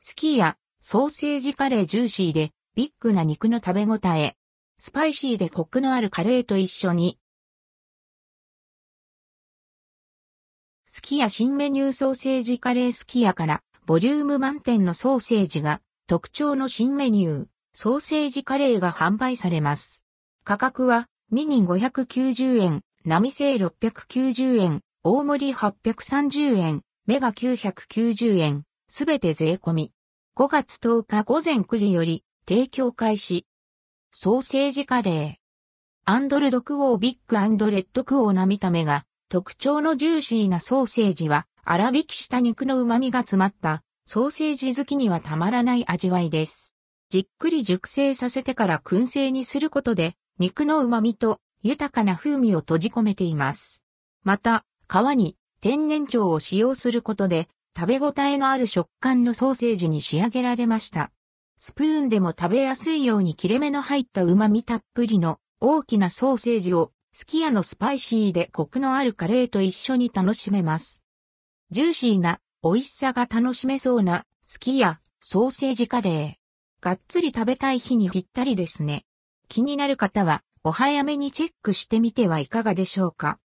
スキヤ、ソーセージカレージューシーで、ビッグな肉の食べ応え。スパイシーでコクのあるカレーと一緒に。スキヤ新メニューソーセージカレースキヤから、ボリューム満点のソーセージが、特徴の新メニュー、ソーセージカレーが販売されます。価格は、ミニ590円、並製690円、大盛り830円、メガ990円、すべて税込み。5月10日午前9時より提供開始。ソーセージカレー。 and ldquo BIG and rdquo な見た目が特徴のジューシーなソーセージは粗挽きした肉の旨味が詰まったソーセージ好きにはたまらない味わいです。じっくり熟成させてから燻製にすることで肉の旨味と豊かな風味を閉じ込めています。また、皮に天然腸を使用することで食べ応えのある食感のソーセージに仕上げられました。スプーンでも食べやすいように切れ目の入った旨味たっぷりの大きなソーセージをすき家のスパイシーでコクのあるカレーと一緒に楽しめます。ジューシーな美味しさが楽しめそうなすき家ソーセージカレー。がっつり食べたい日にぴったりですね。気になる方はお早めにチェックしてみてはいかがでしょうか。